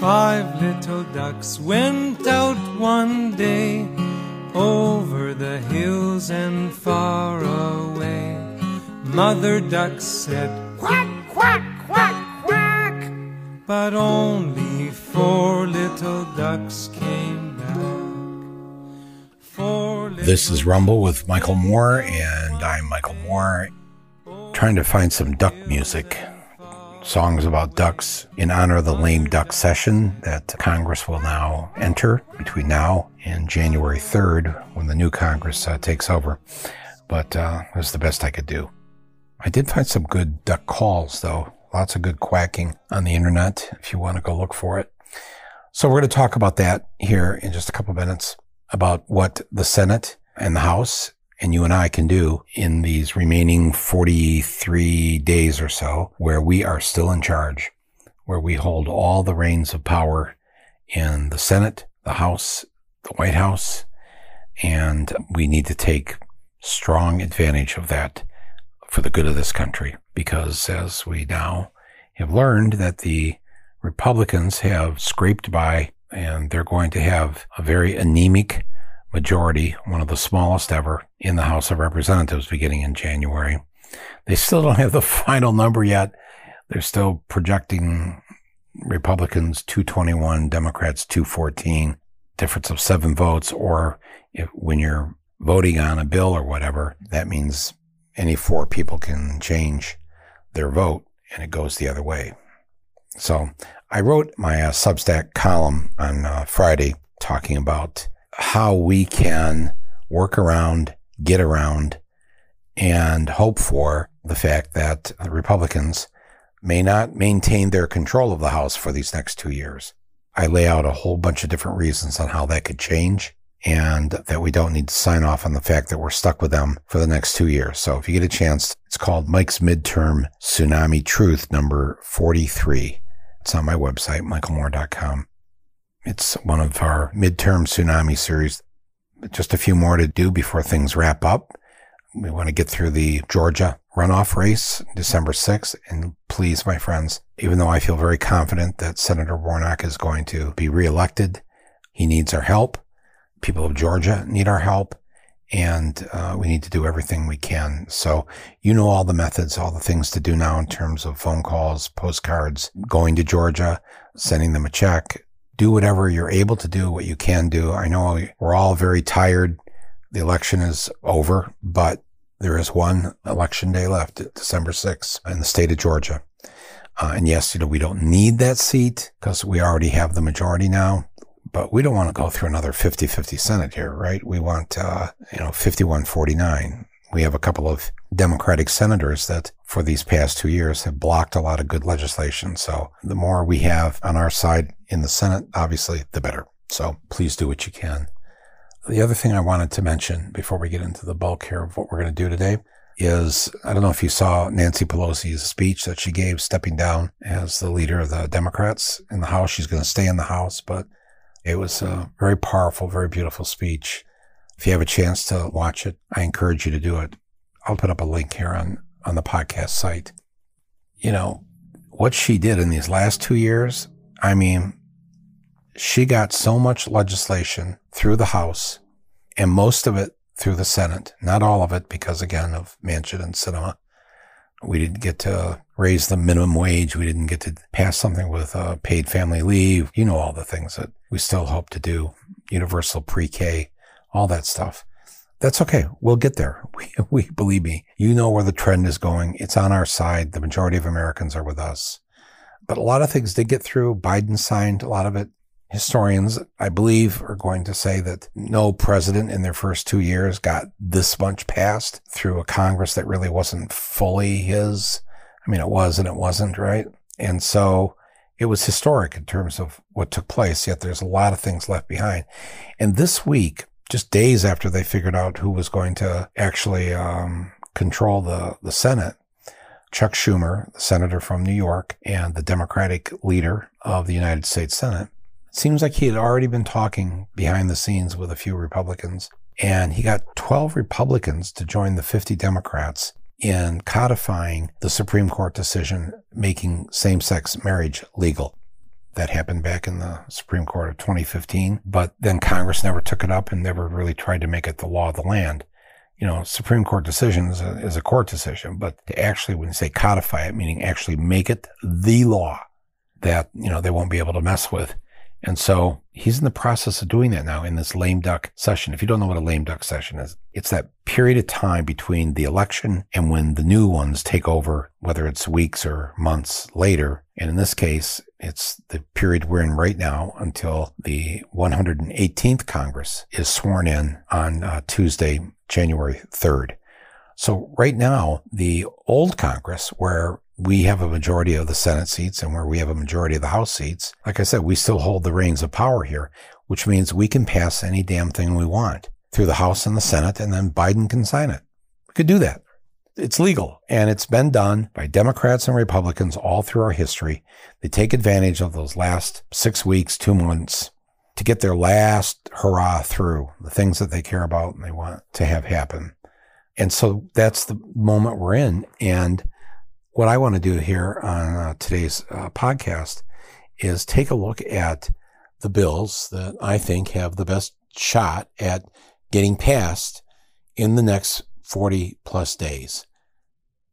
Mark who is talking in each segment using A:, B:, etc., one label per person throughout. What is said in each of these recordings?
A: Five little ducks went out one day over the hills and far away. Mother duck said, Quack, quack, quack, quack. But only four little ducks came back. Four
B: This is Rumble with Michael Moore, and I'm Michael Moore, trying to find some duck music songs about ducks in honor of the lame duck session that Congress will now enter between now and January 3rd when the new Congress uh, takes over. But uh, it was the best I could do. I did find some good duck calls, though. Lots of good quacking on the internet if you want to go look for it. So we're going to talk about that here in just a couple minutes about what the Senate and the House and you and I can do in these remaining 43 days or so where we are still in charge, where we hold all the reins of power in the Senate, the House, the White House, and we need to take strong advantage of that for the good of this country. Because as we now have learned that the Republicans have scraped by and they're going to have a very anemic majority, one of the smallest ever in the House of Representatives beginning in January. They still don't have the final number yet. They're still projecting Republicans 221, Democrats 214, difference of seven votes. Or if, when you're voting on a bill or whatever, that means any four people can change their vote and it goes the other way. So I wrote my uh, Substack column on uh, Friday talking about how we can work around, get around, and hope for the fact that the Republicans may not maintain their control of the House for these next two years. I lay out a whole bunch of different reasons on how that could change and that we don't need to sign off on the fact that we're stuck with them for the next two years. So if you get a chance, it's called Mike's Midterm Tsunami Truth number 43. It's on my website, michaelmoore.com. It's one of our midterm tsunami series. Just a few more to do before things wrap up. We want to get through the Georgia runoff race December 6th. And please, my friends, even though I feel very confident that Senator Warnock is going to be reelected, he needs our help. People of Georgia need our help and uh, we need to do everything we can. So you know all the methods, all the things to do now in terms of phone calls, postcards, going to Georgia, sending them a check, do whatever you're able to do, what you can do. I know we're all very tired. The election is over, but there is one election day left, December 6th in the state of Georgia. Uh, and yes, you know, we don't need that seat because we already have the majority now, but we don't want to go through another 50-50 Senate here, right? We want, uh, you know, 51-49. We have a couple of Democratic senators that for these past two years have blocked a lot of good legislation. So the more we have on our side in the Senate, obviously, the better. So please do what you can. The other thing I wanted to mention before we get into the bulk here of what we're going to do today is I don't know if you saw Nancy Pelosi's speech that she gave stepping down as the leader of the Democrats in the House. She's going to stay in the House, but it was a very powerful, very beautiful speech. If you have a chance to watch it, I encourage you to do it. I'll put up a link here on, on the podcast site. You know, what she did in these last two years, I mean, she got so much legislation through the House and most of it through the Senate. Not all of it because again of Manchin and Sinema. We didn't get to raise the minimum wage. We didn't get to pass something with uh, paid family leave. You know, all the things that we still hope to do. Universal pre-K, all that stuff. That's okay. We'll get there. We, we believe me. You know where the trend is going. It's on our side. The majority of Americans are with us. But a lot of things did get through. Biden signed a lot of it. Historians, I believe, are going to say that no president in their first two years got this much passed through a Congress that really wasn't fully his. I mean, it was and it wasn't, right? And so it was historic in terms of what took place, yet there's a lot of things left behind. And this week, just days after they figured out who was going to actually um, control the, the Senate, Chuck Schumer, the senator from New York and the Democratic leader of the United States Senate, it Seems like he had already been talking behind the scenes with a few Republicans, and he got 12 Republicans to join the 50 Democrats in codifying the Supreme Court decision making same sex marriage legal. That happened back in the Supreme Court of 2015, but then Congress never took it up and never really tried to make it the law of the land. You know, Supreme Court decision is a, is a court decision, but to actually, when you say codify it, meaning actually make it the law that, you know, they won't be able to mess with. And so he's in the process of doing that now in this lame duck session. If you don't know what a lame duck session is, it's that period of time between the election and when the new ones take over, whether it's weeks or months later. And in this case, it's the period we're in right now until the 118th Congress is sworn in on uh, Tuesday, January 3rd. So right now, the old Congress, where we have a majority of the Senate seats and where we have a majority of the House seats, like I said, we still hold the reins of power here, which means we can pass any damn thing we want through the House and the Senate, and then Biden can sign it. We could do that. It's legal, and it's been done by Democrats and Republicans all through our history. They take advantage of those last six weeks, two months to get their last hurrah through the things that they care about and they want to have happen. And so that's the moment we're in. And what I want to do here on uh, today's uh, podcast is take a look at the bills that I think have the best shot at getting passed in the next 40 plus days.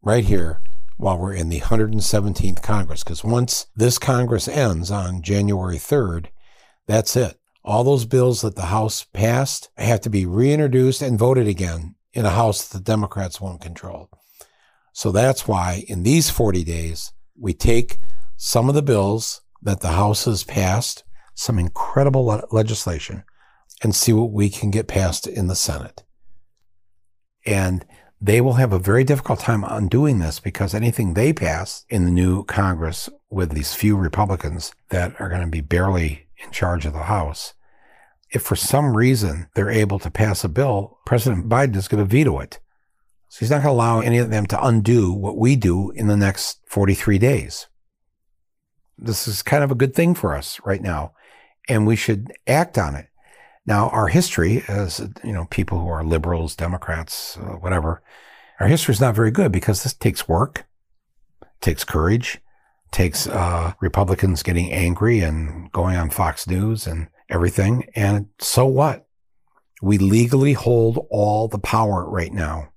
B: Right here, while we're in the 117th Congress, because once this Congress ends on January 3rd, that's it. All those bills that the House passed have to be reintroduced and voted again in a House that the Democrats won't control. So that's why in these 40 days, we take some of the bills that the House has passed, some incredible le- legislation, and see what we can get passed in the Senate. And they will have a very difficult time undoing this because anything they pass in the new Congress with these few Republicans that are going to be barely in charge of the House, if for some reason they're able to pass a bill, President Biden is going to veto it. So he's not going to allow any of them to undo what we do in the next 43 days. This is kind of a good thing for us right now, and we should act on it. Now, our history as, you know, people who are liberals, Democrats, uh, whatever, our history is not very good because this takes work, takes courage, takes uh, Republicans getting angry and going on Fox News and everything. And so what? We legally hold all the power right now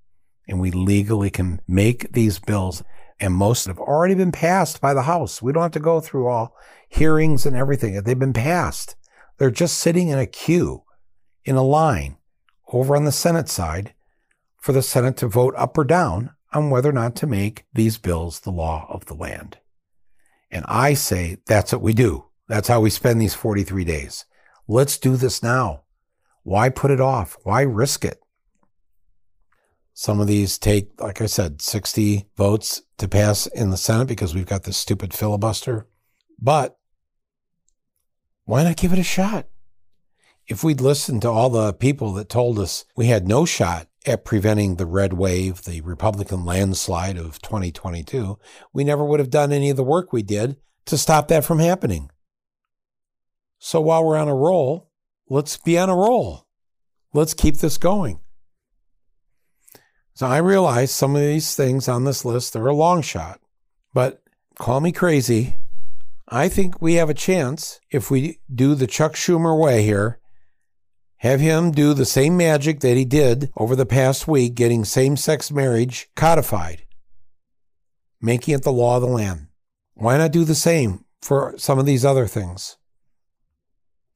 B: and we legally can make these bills. And most have already been passed by the House. We don't have to go through all hearings and everything. They've been passed. They're just sitting in a queue, in a line over on the Senate side for the Senate to vote up or down on whether or not to make these bills the law of the land. And I say that's what we do. That's how we spend these 43 days. Let's do this now. Why put it off? Why risk it? Some of these take, like I said, 60 votes to pass in the Senate because we've got this stupid filibuster. But why not give it a shot? If we'd listened to all the people that told us we had no shot at preventing the red wave, the Republican landslide of 2022, we never would have done any of the work we did to stop that from happening. So while we're on a roll, let's be on a roll. Let's keep this going. So I realize some of these things on this list are a long shot, but call me crazy. I think we have a chance if we do the Chuck Schumer way here, have him do the same magic that he did over the past week, getting same sex marriage codified, making it the law of the land. Why not do the same for some of these other things?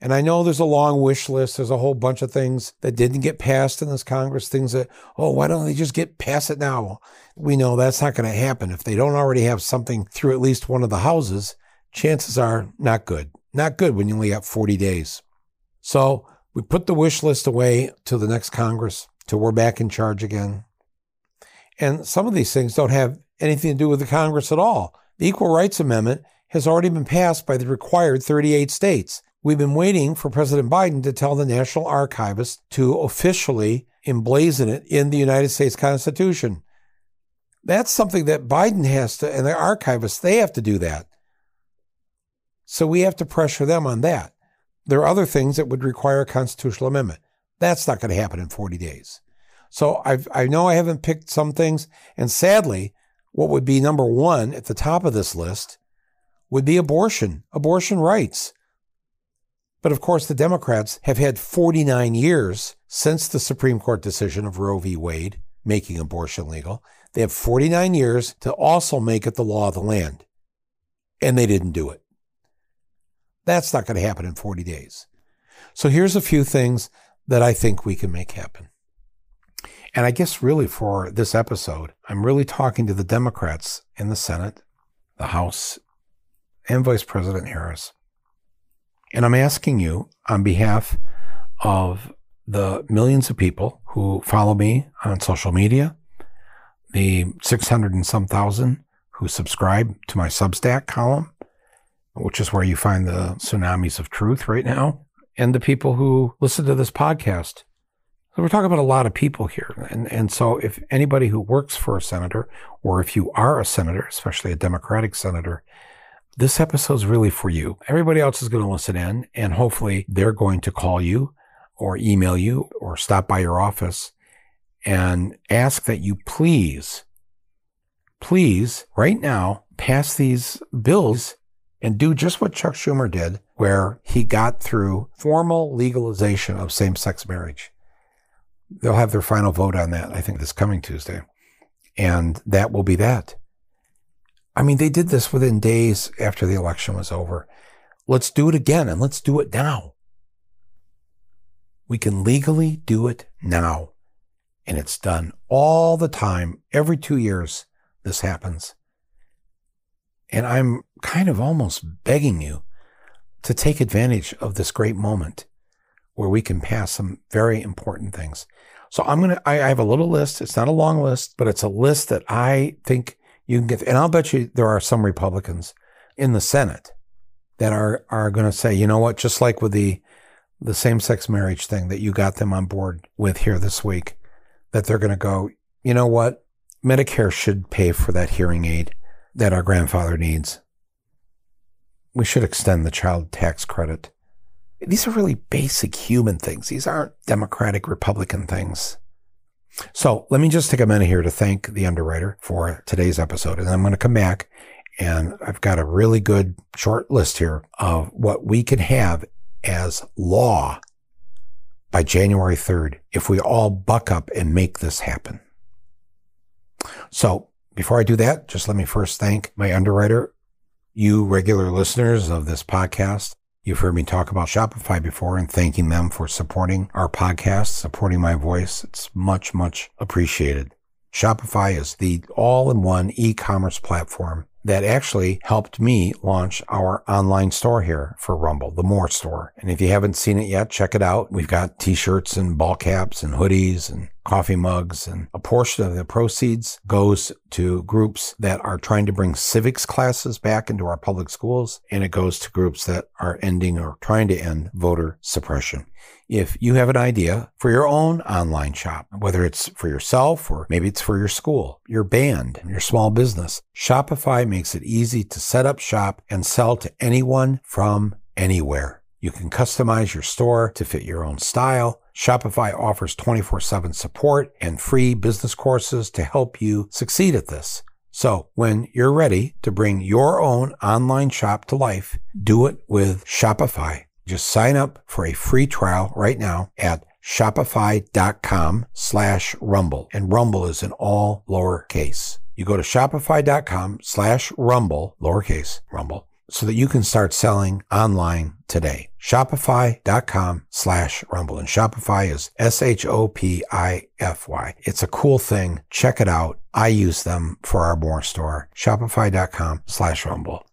B: And I know there's a long wish list. There's a whole bunch of things that didn't get passed in this Congress, things that, oh, why don't they just get past it now? We know that's not going to happen. If they don't already have something through at least one of the houses, chances are not good. Not good when you only got 40 days. So we put the wish list away to the next Congress till we're back in charge again. And some of these things don't have anything to do with the Congress at all. The Equal Rights Amendment has already been passed by the required 38 states. We've been waiting for President Biden to tell the National Archivist to officially emblazon it in the United States Constitution. That's something that Biden has to, and the archivists, they have to do that. So we have to pressure them on that. There are other things that would require a constitutional amendment. That's not going to happen in 40 days. So I've, I know I haven't picked some things. And sadly, what would be number one at the top of this list would be abortion, abortion rights. But of course, the Democrats have had 49 years since the Supreme Court decision of Roe v. Wade making abortion legal. They have 49 years to also make it the law of the land. And they didn't do it. That's not going to happen in 40 days. So here's a few things that I think we can make happen. And I guess really for this episode, I'm really talking to the Democrats in the Senate, the House, and Vice President Harris. And I'm asking you on behalf of the millions of people who follow me on social media, the 600 and some thousand who subscribe to my Substack column, which is where you find the tsunamis of truth right now, and the people who listen to this podcast. So we're talking about a lot of people here. And, and so if anybody who works for a senator, or if you are a senator, especially a Democratic senator, this episode's really for you. Everybody else is going to listen in and hopefully they're going to call you or email you or stop by your office and ask that you please, please right now pass these bills and do just what Chuck Schumer did, where he got through formal legalization of same sex marriage. They'll have their final vote on that, I think, this coming Tuesday. And that will be that. I mean, they did this within days after the election was over. Let's do it again and let's do it now. We can legally do it now. And it's done all the time. Every two years, this happens. And I'm kind of almost begging you to take advantage of this great moment where we can pass some very important things. So I'm going to, I have a little list. It's not a long list, but it's a list that I think you can get. And I'll bet you there are some Republicans in the Senate that are, are going to say, you know what, just like with the, the same sex marriage thing that you got them on board with here this week, that they're going to go, you know what, Medicare should pay for that hearing aid that our grandfather needs. We should extend the child tax credit. These are really basic human things. These aren't Democratic Republican things. So let me just take a minute here to thank the underwriter for today's episode. And I'm going to come back and I've got a really good short list here of what we can have as law by January 3rd if we all buck up and make this happen. So before I do that, just let me first thank my underwriter, you regular listeners of this podcast. You've heard me talk about Shopify before and thanking them for supporting our podcast, supporting my voice. It's much, much appreciated. Shopify is the all in one e-commerce platform that actually helped me launch our online store here for Rumble, the More Store. And if you haven't seen it yet, check it out. We've got t-shirts and ball caps and hoodies and coffee mugs and a portion of the proceeds goes to groups that are trying to bring civics classes back into our public schools. And it goes to groups that are ending or trying to end voter suppression if you have an idea for your own online shop, whether it's for yourself or maybe it's for your school, your band, your small business, Shopify makes it easy to set up shop and sell to anyone from anywhere. You can customize your store to fit your own style. Shopify offers 24 7 support and free business courses to help you succeed at this. So when you're ready to bring your own online shop to life, do it with Shopify. Just sign up for a free trial right now at shopify.com slash rumble. And rumble is in all lowercase. You go to shopify.com slash rumble, lowercase rumble, so that you can start selling online today. Shopify.com slash rumble. And Shopify is S-H-O-P-I-F-Y. It's a cool thing. Check it out. I use them for our more store. Shopify.com slash rumble.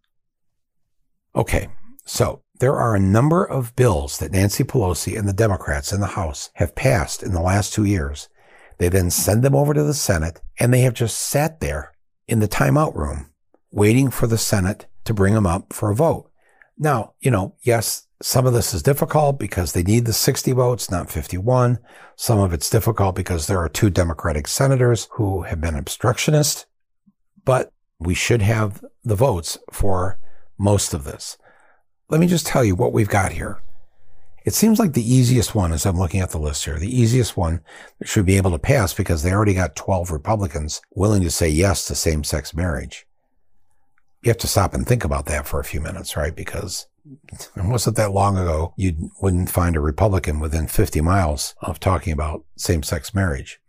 B: Okay. So there are a number of bills that Nancy Pelosi and the Democrats in the House have passed in the last two years. They then send them over to the Senate and they have just sat there in the timeout room waiting for the Senate to bring them up for a vote. Now, you know, yes, some of this is difficult because they need the 60 votes, not 51. Some of it's difficult because there are two Democratic senators who have been obstructionist, but we should have the votes for most of this let me just tell you what we've got here. It seems like the easiest one, as I'm looking at the list here, the easiest one should be able to pass because they already got 12 Republicans willing to say yes to same sex marriage. You have to stop and think about that for a few minutes, right? Because it wasn't that long ago you wouldn't find a Republican within 50 miles of talking about same sex marriage.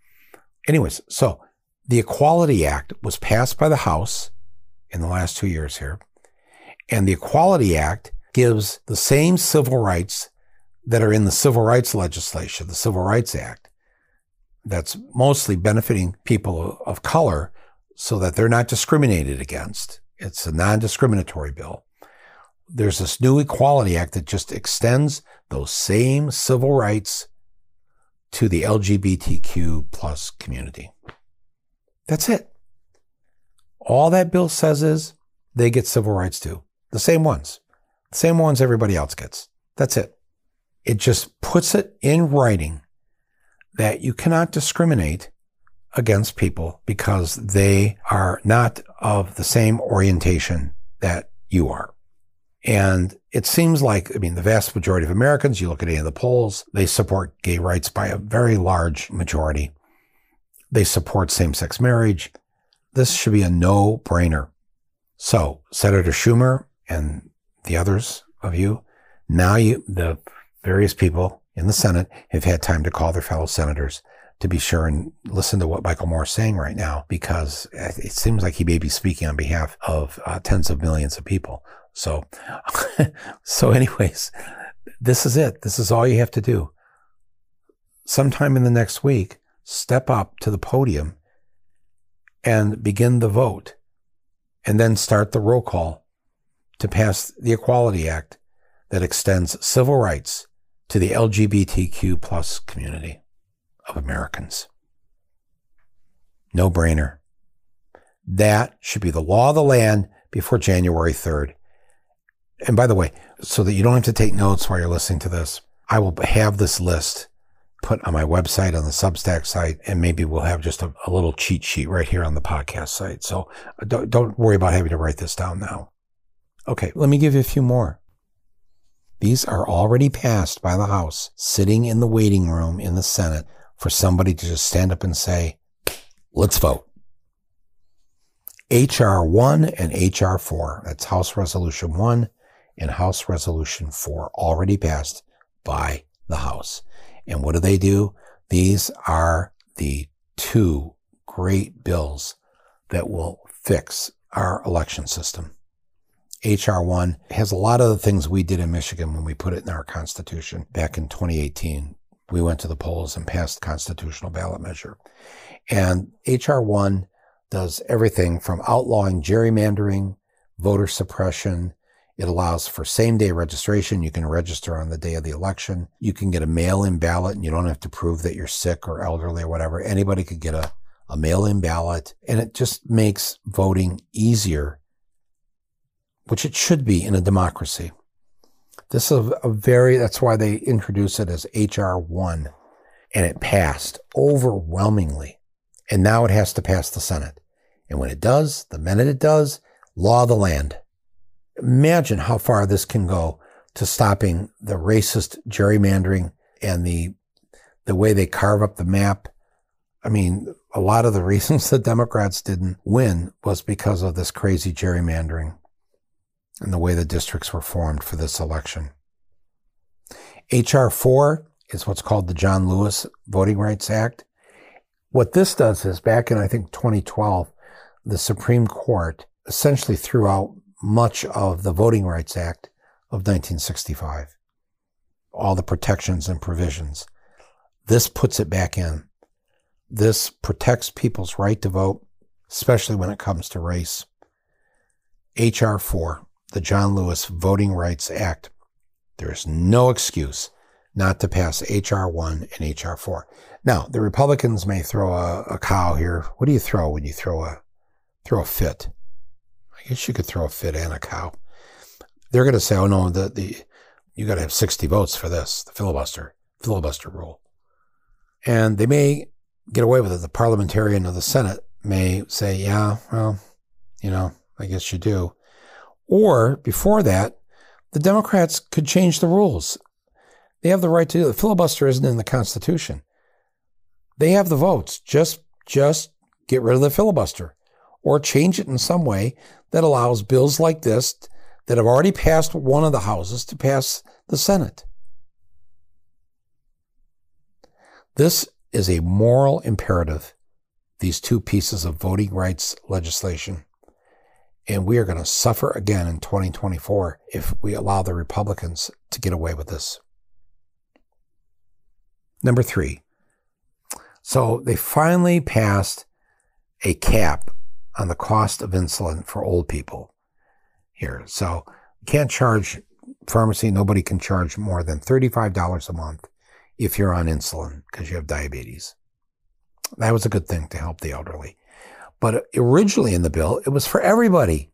B: Anyways, so the Equality Act was passed by the House in the last two years here. And the Equality Act gives the same civil rights that are in the civil rights legislation, the Civil Rights Act, that's mostly benefiting people of color so that they're not discriminated against. It's a non discriminatory bill. There's this new Equality Act that just extends those same civil rights to the LGBTQ plus community. That's it. All that bill says is they get civil rights too. The same ones. The same ones everybody else gets. That's it. It just puts it in writing that you cannot discriminate against people because they are not of the same orientation that you are. And it seems like, I mean, the vast majority of Americans, you look at any of the polls, they support gay rights by a very large majority. They support same sex marriage. This should be a no brainer. So Senator Schumer and the others of you, now you, the various people in the Senate have had time to call their fellow senators to be sure and listen to what Michael Moore is saying right now, because it seems like he may be speaking on behalf of uh, tens of millions of people. So, so anyways, this is it. This is all you have to do. Sometime in the next week, step up to the podium and begin the vote and then start the roll call to pass the Equality Act that extends civil rights to the LGBTQ plus community of Americans. No brainer. That should be the law of the land before January 3rd. And by the way, so that you don't have to take notes while you're listening to this, I will have this list put on my website on the Substack site, and maybe we'll have just a, a little cheat sheet right here on the podcast site. So uh, don't, don't worry about having to write this down now. Okay, let me give you a few more. These are already passed by the House, sitting in the waiting room in the Senate for somebody to just stand up and say, let's vote. HR 1 and HR 4. That's House Resolution 1 and House Resolution 4 already passed by the House. And what do they do? These are the two great bills that will fix our election system. HR1 has a lot of the things we did in Michigan when we put it in our constitution back in 2018. We went to the polls and passed constitutional ballot measure. And HR1 does everything from outlawing gerrymandering, voter suppression, it allows for same day registration. You can register on the day of the election. You can get a mail in ballot and you don't have to prove that you're sick or elderly or whatever. Anybody could get a, a mail in ballot and it just makes voting easier, which it should be in a democracy. This is a, very, that's why they introduced it as HR 1 and it passed overwhelmingly. And now it has to pass the Senate. And when it does, the minute it does, law of the land. Imagine how far this can go to stopping the racist gerrymandering and the the way they carve up the map. I mean, a lot of the reasons the Democrats didn't win was because of this crazy gerrymandering and the way the districts were formed for this election. H.R. 4 is what's called the John Lewis Voting Rights Act. What this does is back in, I think, 2012, the Supreme Court essentially threw out much of the Voting Rights Act of 1965, all the protections and provisions. This puts it back in. This protects people's right to vote, especially when it comes to race. H.R. 4, the John Lewis Voting Rights Act. There is no excuse not to pass H.R. 1 and H.R. 4. Now, the Republicans may throw a, a cow here. What do you throw when you throw a throw a fit? I guess you could throw a fit and a cow. They're going to say, "Oh no, the the you got to have sixty votes for this, the filibuster filibuster rule," and they may get away with it. The parliamentarian of the Senate may say, "Yeah, well, you know, I guess you do," or before that, the Democrats could change the rules. They have the right to do it. The filibuster isn't in the Constitution. They have the votes. Just just get rid of the filibuster or change it in some way that allows bills like this that have already passed one of the houses to pass the Senate. This is a moral imperative, these two pieces of voting rights legislation. And we are going to suffer again in 2024 if we allow the Republicans to get away with this. Number three. So they finally passed a cap on the cost of insulin for old people here. So you can't charge pharmacy, nobody can charge more than $35 a month if you're on insulin because you have diabetes. That was a good thing to help the elderly. But originally in the bill, it was for everybody.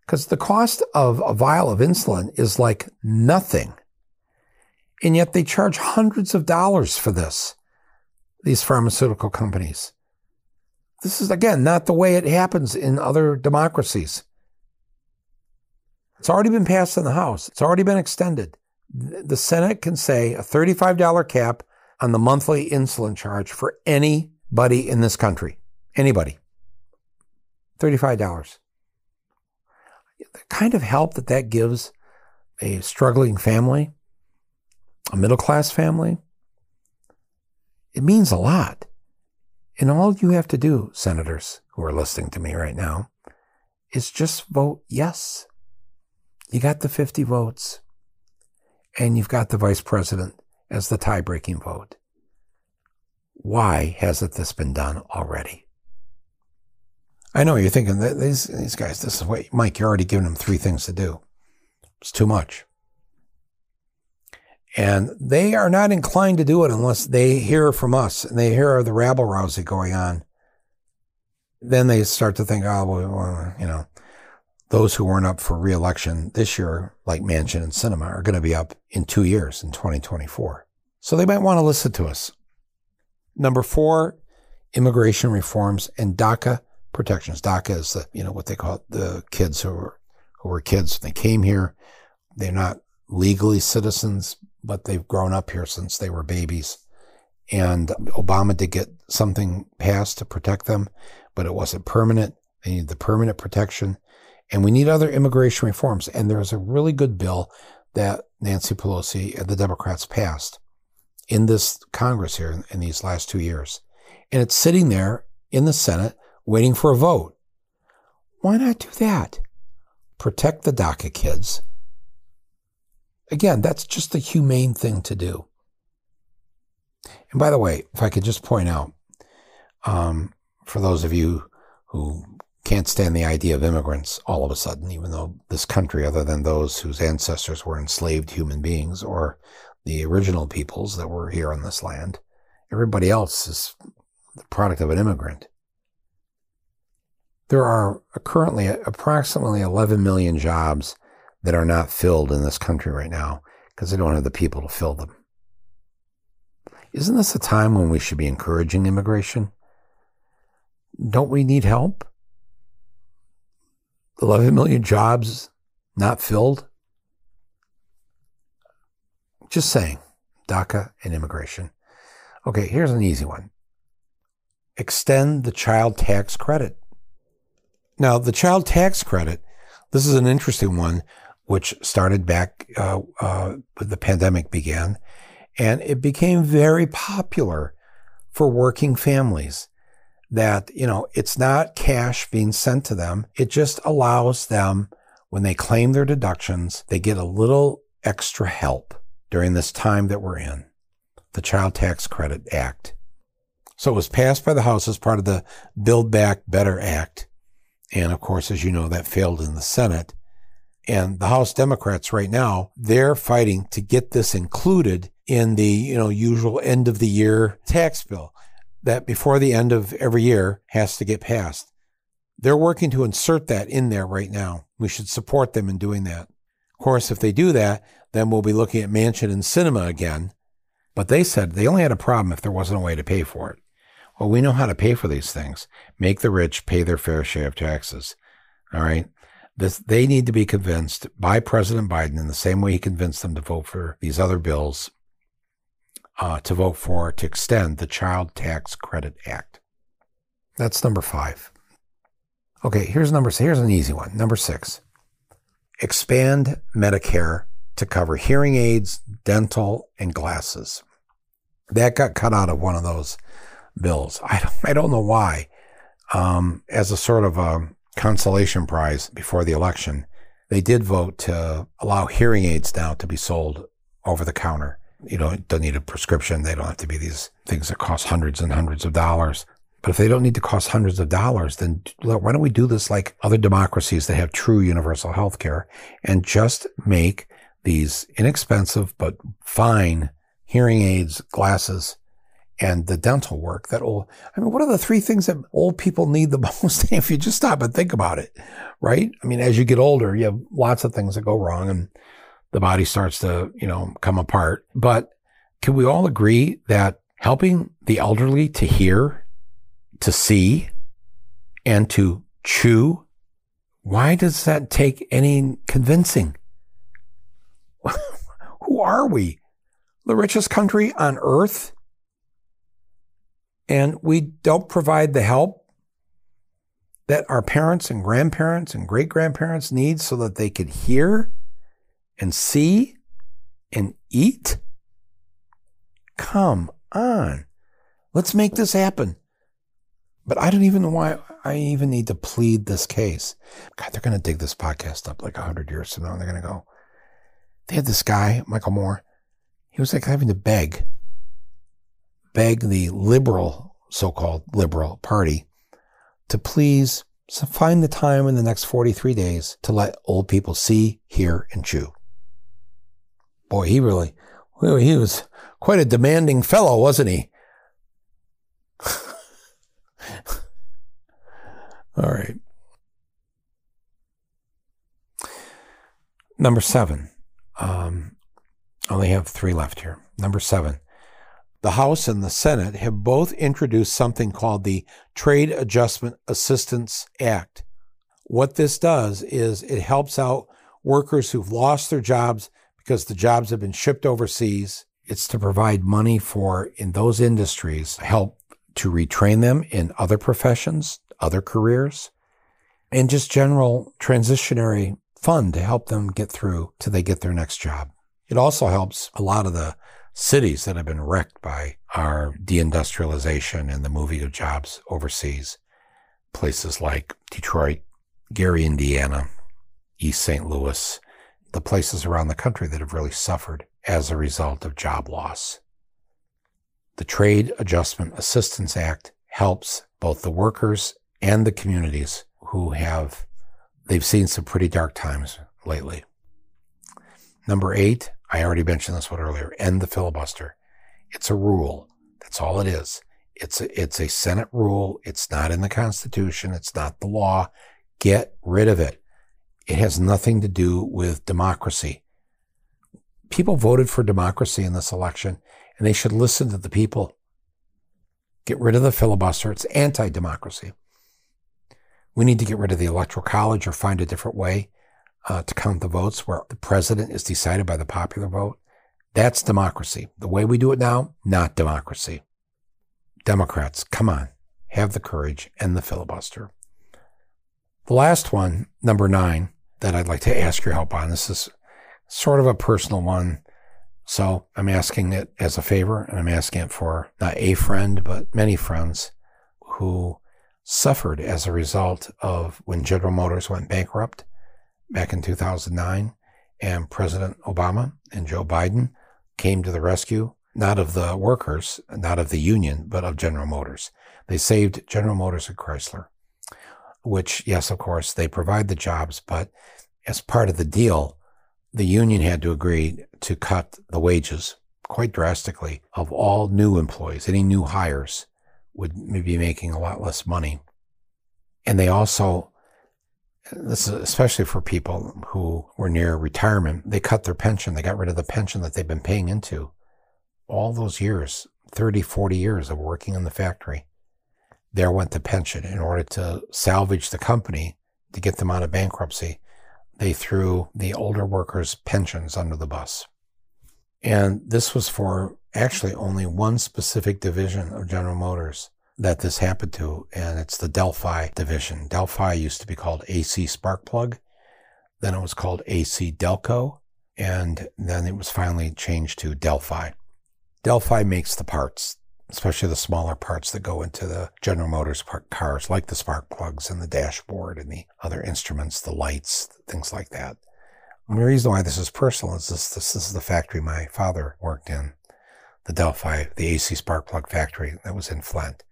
B: Because the cost of a vial of insulin is like nothing. And yet they charge hundreds of dollars for this, these pharmaceutical companies. This is, again, not the way it happens in other democracies. It's already been passed in the House, it's already been extended. The Senate can say a $35 cap on the monthly insulin charge for anybody in this country. Anybody. $35. The kind of help that that gives a struggling family, a middle class family, it means a lot. And all you have to do, senators who are listening to me right now, is just vote yes. You got the 50 votes, and you've got the vice president as the tie breaking vote. Why hasn't this been done already? I know you're thinking that these, these guys, this is what, Mike, you're already giving them three things to do. It's too much. And they are not inclined to do it unless they hear from us and they hear the rabble rousing going on. Then they start to think, oh, well, you know, those who weren't up for reelection this year, like Manchin and Sinema, are going to be up in two years in 2024. So they might want to listen to us. Number four, immigration reforms and DACA protections. DACA is the, you know, what they call it, the kids who were, who were kids. They came here. They're not legally citizens, but they've grown up here since they were babies. And Obama did get something passed to protect them, but it wasn't permanent. They need the permanent protection. And we need other immigration reforms. And there's a really good bill that Nancy Pelosi and the Democrats passed in this Congress here in these last two years. And it's sitting there in the Senate waiting for a vote. Why not do that? Protect the DACA kids. Again, that's just the humane thing to do. And by the way, if I could just point out, um, for those of you who can't stand the idea of immigrants all of a sudden, even though this country, other than those whose ancestors were enslaved human beings or the original peoples that were here on this land, everybody else is the product of an immigrant. There are currently approximately 11 million jobs that are not filled in this country right now because they don't have the people to fill them. Isn't this a time when we should be encouraging immigration? Don't we need help? 11 million jobs not filled? Just saying, DACA and immigration. Okay, here's an easy one extend the child tax credit. Now, the child tax credit, this is an interesting one, which started back uh, uh, when the pandemic began, and it became very popular for working families that, you know, it's not cash being sent to them. It just allows them, when they claim their deductions, they get a little extra help during this time that we're in, the Child Tax Credit Act. So it was passed by the House as part of the Build Back Better Act. And of course, as you know, that failed in the Senate. And the House Democrats right now, they're fighting to get this included in the, you know, usual end of the year tax bill that before the end of every year has to get passed. They're working to insert that in there right now. We should support them in doing that. Of course, if they do that, then we'll be looking at Manchin and Sinema again. But they said they only had a problem if there wasn't a way to pay for it. Well, we know how to pay for these things. Make the rich pay their fair share of taxes. All right. This, they need to be convinced by President Biden in the same way he convinced them to vote for these other bills uh, to vote for to extend the Child Tax Credit Act. That's number five. Okay, here's number here's an easy one. Number six. Expand Medicare to cover hearing aids, dental, and glasses. That got cut out of one of those bills. I don't, I don't know why. Um, as a sort of a consolation prize before the election, they did vote to allow hearing aids now to be sold over the counter. You know, don't need a prescription. They don't have to be these things that cost hundreds and hundreds of dollars. But if they don't need to cost hundreds of dollars, then why don't we do this like other democracies that have true universal health care and just make these inexpensive but fine hearing aids, glasses, and the dental work that will, I mean, what are the three things that old people need the most if you just stop and think about it, right? I mean, as you get older, you have lots of things that go wrong and the body starts to, you know, come apart. But can we all agree that helping the elderly to hear, to see, and to chew, why does that take any convincing? Who are we? The richest country on earth? And we don't provide the help that our parents and grandparents and great grandparents need so that they could hear and see and eat? Come on. Let's make this happen. But I don't even know why I even need to plead this case. God, they're going to dig this podcast up like 100 years from now. And they're going to go, they had this guy, Michael Moore. He was like having to beg beg the liberal, so called liberal party to please find the time in the next 43 days to let old people see, hear, and chew. Boy, he really, he was quite a demanding fellow, wasn't he? All right. Number seven. Um, only have three left here. Number seven. The House and the Senate have both introduced something called the Trade Adjustment Assistance Act. What this does is it helps out workers who've lost their jobs because the jobs have been shipped overseas. It's to provide money for, in those industries, help to retrain them in other professions, other careers, and just general transitionary fund to help them get through till they get their next job. It also helps a lot of the cities that have been wrecked by our deindustrialization and the moving of jobs overseas. Places like Detroit, Gary, Indiana, East St. Louis, the places around the country that have really suffered as a result of job loss. The Trade Adjustment Assistance Act helps both the workers and the communities who have, they've seen some pretty dark times lately. Number eight, I already mentioned this one earlier. End the filibuster. It's a rule. That's all it is. It's a, it's a Senate rule. It's not in the Constitution. It's not the law. Get rid of it. It has nothing to do with democracy. People voted for democracy in this election, and they should listen to the people. Get rid of the filibuster. It's anti democracy. We need to get rid of the electoral college or find a different way uh, to count the votes where the president is decided by the popular vote. That's democracy. The way we do it now, not democracy. Democrats, come on, have the courage and the filibuster. The last one, number nine, that I'd like to ask your help on. This is sort of a personal one. So I'm asking it as a favor, and I'm asking it for not a friend, but many friends who suffered as a result of when General Motors went bankrupt back in 2009, and President Obama and Joe Biden came to the rescue, not of the workers, not of the union, but of General Motors. They saved General Motors and Chrysler, which, yes, of course, they provide the jobs, but as part of the deal, the union had to agree to cut the wages quite drastically of all new employees. Any new hires would be making a lot less money. And they also this is especially for people who were near retirement. They cut their pension. They got rid of the pension that they've been paying into all those years, 30, 40 years of working in the factory. There went the pension in order to salvage the company to get them out of bankruptcy. They threw the older workers' pensions under the bus. And this was for actually only one specific division of General Motors, that this happened to, and it's the Delphi division. Delphi used to be called AC Sparkplug, then it was called AC Delco, and then it was finally changed to Delphi. Delphi makes the parts, especially the smaller parts that go into the General Motors cars, like the spark plugs and the dashboard and the other instruments, the lights, things like that. And the reason why this is personal is this, this, this is the factory my father worked in, the Delphi, the AC spark plug factory that was in Flint.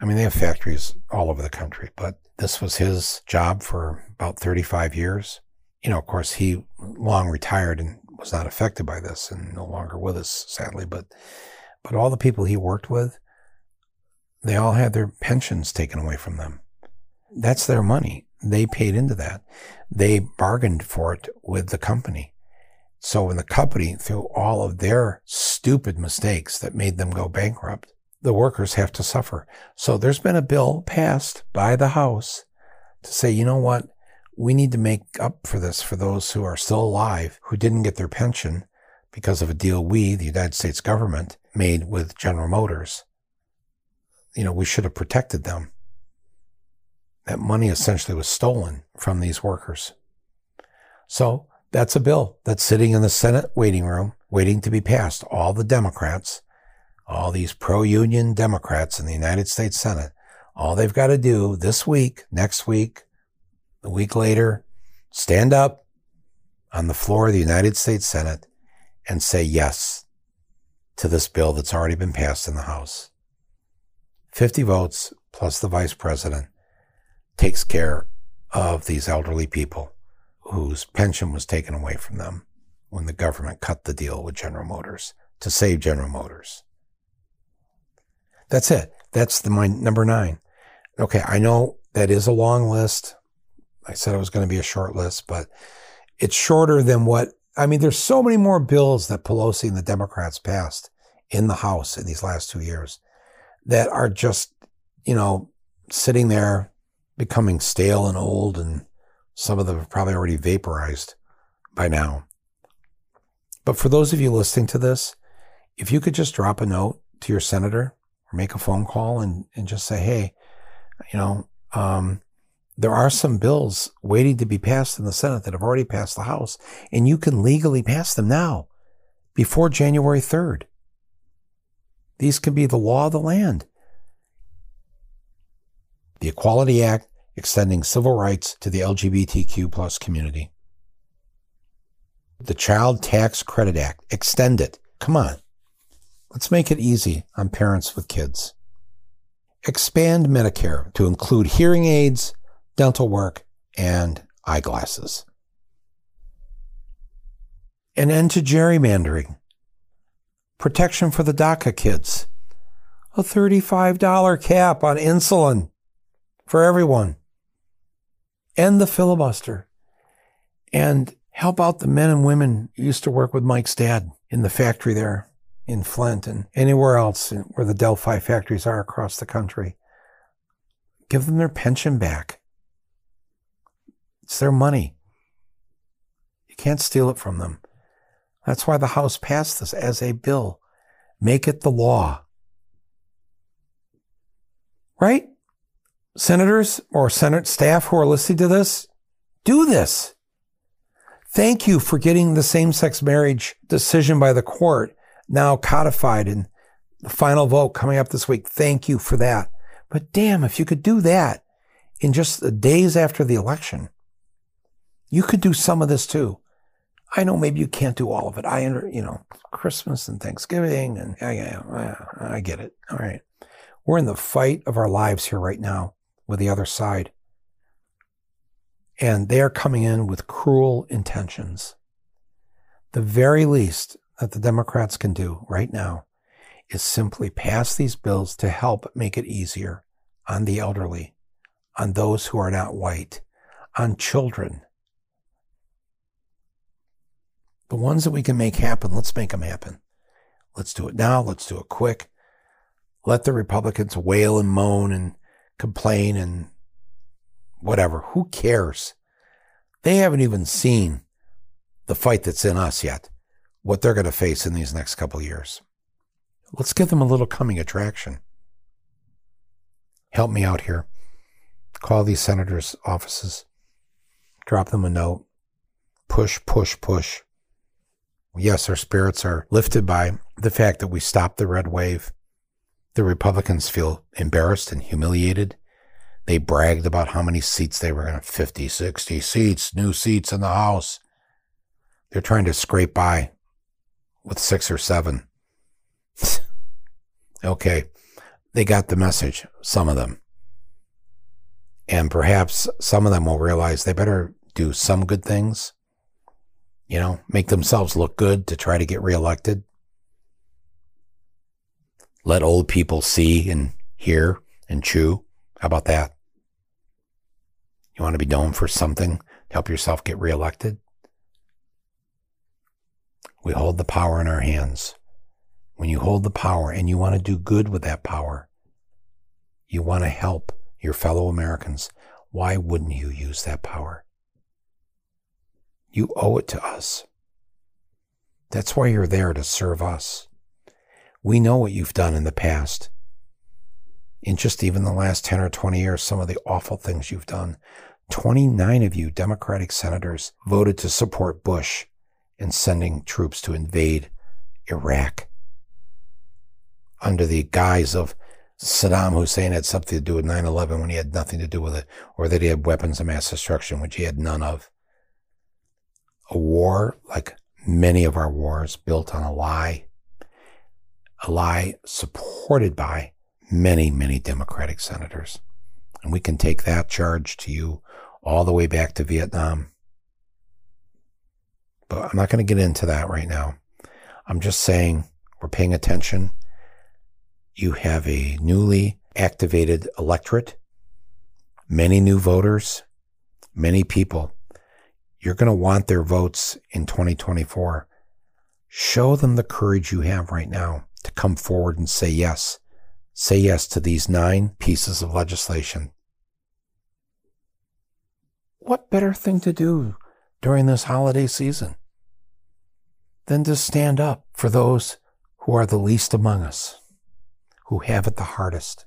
B: I mean, they have factories all over the country, but this was his job for about 35 years. You know, of course, he long retired and was not affected by this and no longer with us, sadly. But, but all the people he worked with, they all had their pensions taken away from them. That's their money. They paid into that. They bargained for it with the company. So when the company, through all of their stupid mistakes that made them go bankrupt, the workers have to suffer. So there's been a bill passed by the House to say, you know what? We need to make up for this for those who are still alive who didn't get their pension because of a deal we, the United States government, made with General Motors. You know, we should have protected them. That money essentially was stolen from these workers. So that's a bill that's sitting in the Senate waiting room, waiting to be passed. All the Democrats all these pro union Democrats in the United States Senate, all they've got to do this week, next week, a week later, stand up on the floor of the United States Senate and say yes to this bill that's already been passed in the House. 50 votes plus the vice president takes care of these elderly people whose pension was taken away from them when the government cut the deal with General Motors to save General Motors. That's it. That's the my number nine. Okay, I know that is a long list. I said it was going to be a short list, but it's shorter than what I mean. There's so many more bills that Pelosi and the Democrats passed in the House in these last two years that are just, you know, sitting there becoming stale and old, and some of them have probably already vaporized by now. But for those of you listening to this, if you could just drop a note to your senator or make a phone call and, and just say, hey, you know, um, there are some bills waiting to be passed in the Senate that have already passed the House, and you can legally pass them now before January 3rd. These can be the law of the land. The Equality Act extending civil rights to the LGBTQ plus community. The Child Tax Credit Act, extend it. Come on. Let's make it easy on parents with kids. Expand Medicare to include hearing aids, dental work, and eyeglasses. An end to gerrymandering. Protection for the DACA kids. A $35 cap on insulin for everyone. End the filibuster. And help out the men and women who used to work with Mike's dad in the factory there in Flint and anywhere else where the Delphi factories are across the country. Give them their pension back. It's their money. You can't steal it from them. That's why the House passed this as a bill. Make it the law. Right? Senators or Senate staff who are listening to this, do this. Thank you for getting the same sex marriage decision by the court now codified in the final vote coming up this week. Thank you for that. But damn, if you could do that in just the days after the election, you could do some of this too. I know maybe you can't do all of it. I, under, you know, Christmas and Thanksgiving and yeah, yeah, I get it. All right. We're in the fight of our lives here right now with the other side. And they are coming in with cruel intentions. The very least that the Democrats can do right now is simply pass these bills to help make it easier on the elderly, on those who are not white, on children. The ones that we can make happen, let's make them happen. Let's do it now. Let's do it quick. Let the Republicans wail and moan and complain and whatever. Who cares? They haven't even seen the fight that's in us yet what they're going to face in these next couple years. Let's give them a little coming attraction. help me out here. Call these senators' offices, drop them a note, push, push, push. Yes, our spirits are lifted by the fact that we stopped the red wave. The Republicans feel embarrassed and humiliated. They bragged about how many seats they were going to 50, 60 seats, new seats in the House. They're trying to scrape by with six or seven. okay, they got the message, some of them. And perhaps some of them will realize they better do some good things, you know, make themselves look good to try to get reelected. Let old people see and hear and chew. How about that? You want to be known for something to help yourself get reelected? We hold the power in our hands. When you hold the power and you want to do good with that power, you want to help your fellow Americans, why wouldn't you use that power? You owe it to us. That's why you're there to serve us. We know what you've done in the past. In just even the last 10 or 20 years, some of the awful things you've done. 29 of you Democratic senators voted to support Bush in sending troops to invade Iraq under the guise of Saddam Hussein had something to do with 9 11 when he had nothing to do with it, or that he had weapons of mass destruction, which he had none of. A war, like many of our wars, built on a lie, a lie supported by many, many Democratic senators. And we can take that charge to you all the way back to Vietnam. But I'm not going to get into that right now. I'm just saying we're paying attention you have a newly activated electorate, many new voters, many people. You're going to want their votes in 2024. Show them the courage you have right now to come forward and say yes. Say yes to these nine pieces of legislation. What better thing to do during this holiday season than to stand up for those who are the least among us? who have it the hardest.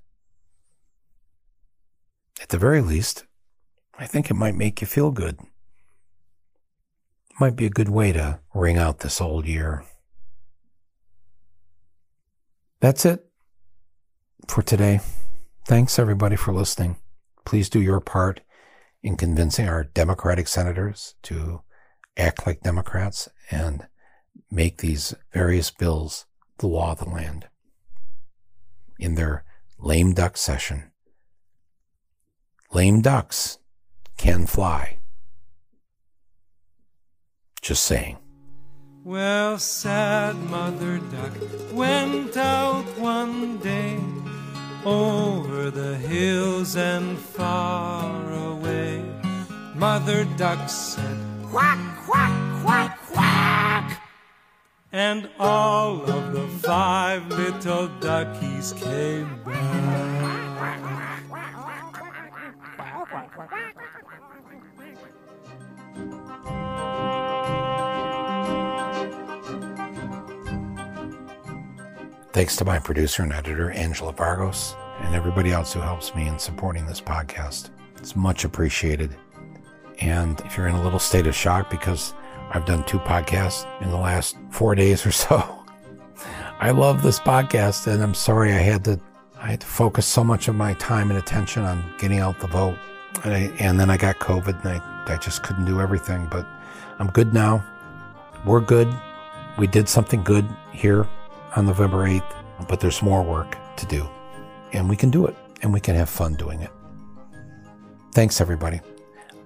B: At the very least, I think it might make you feel good. Might be a good way to ring out this old year. That's it for today. Thanks everybody for listening. Please do your part in convincing our Democratic senators to act like Democrats and make these various bills the law of the land in their lame duck session. Lame ducks can fly. Just saying.
A: Well, sad mother duck went out one day over the hills and far away. Mother duck said, Quack, quack, and all of the five little duckies came back.
B: Thanks to my producer and editor, Angela Vargos, and everybody else who helps me in supporting this podcast. It's much appreciated. And if you're in a little state of shock because I've done two podcasts in the last four days or so. I love this podcast, and I'm sorry I had to I had to focus so much of my time and attention on getting out the vote, and, I, and then I got COVID, and I, I just couldn't do everything. But I'm good now. We're good. We did something good here on November 8th, but there's more work to do, and we can do it, and we can have fun doing it. Thanks, everybody.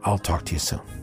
B: I'll talk to you soon.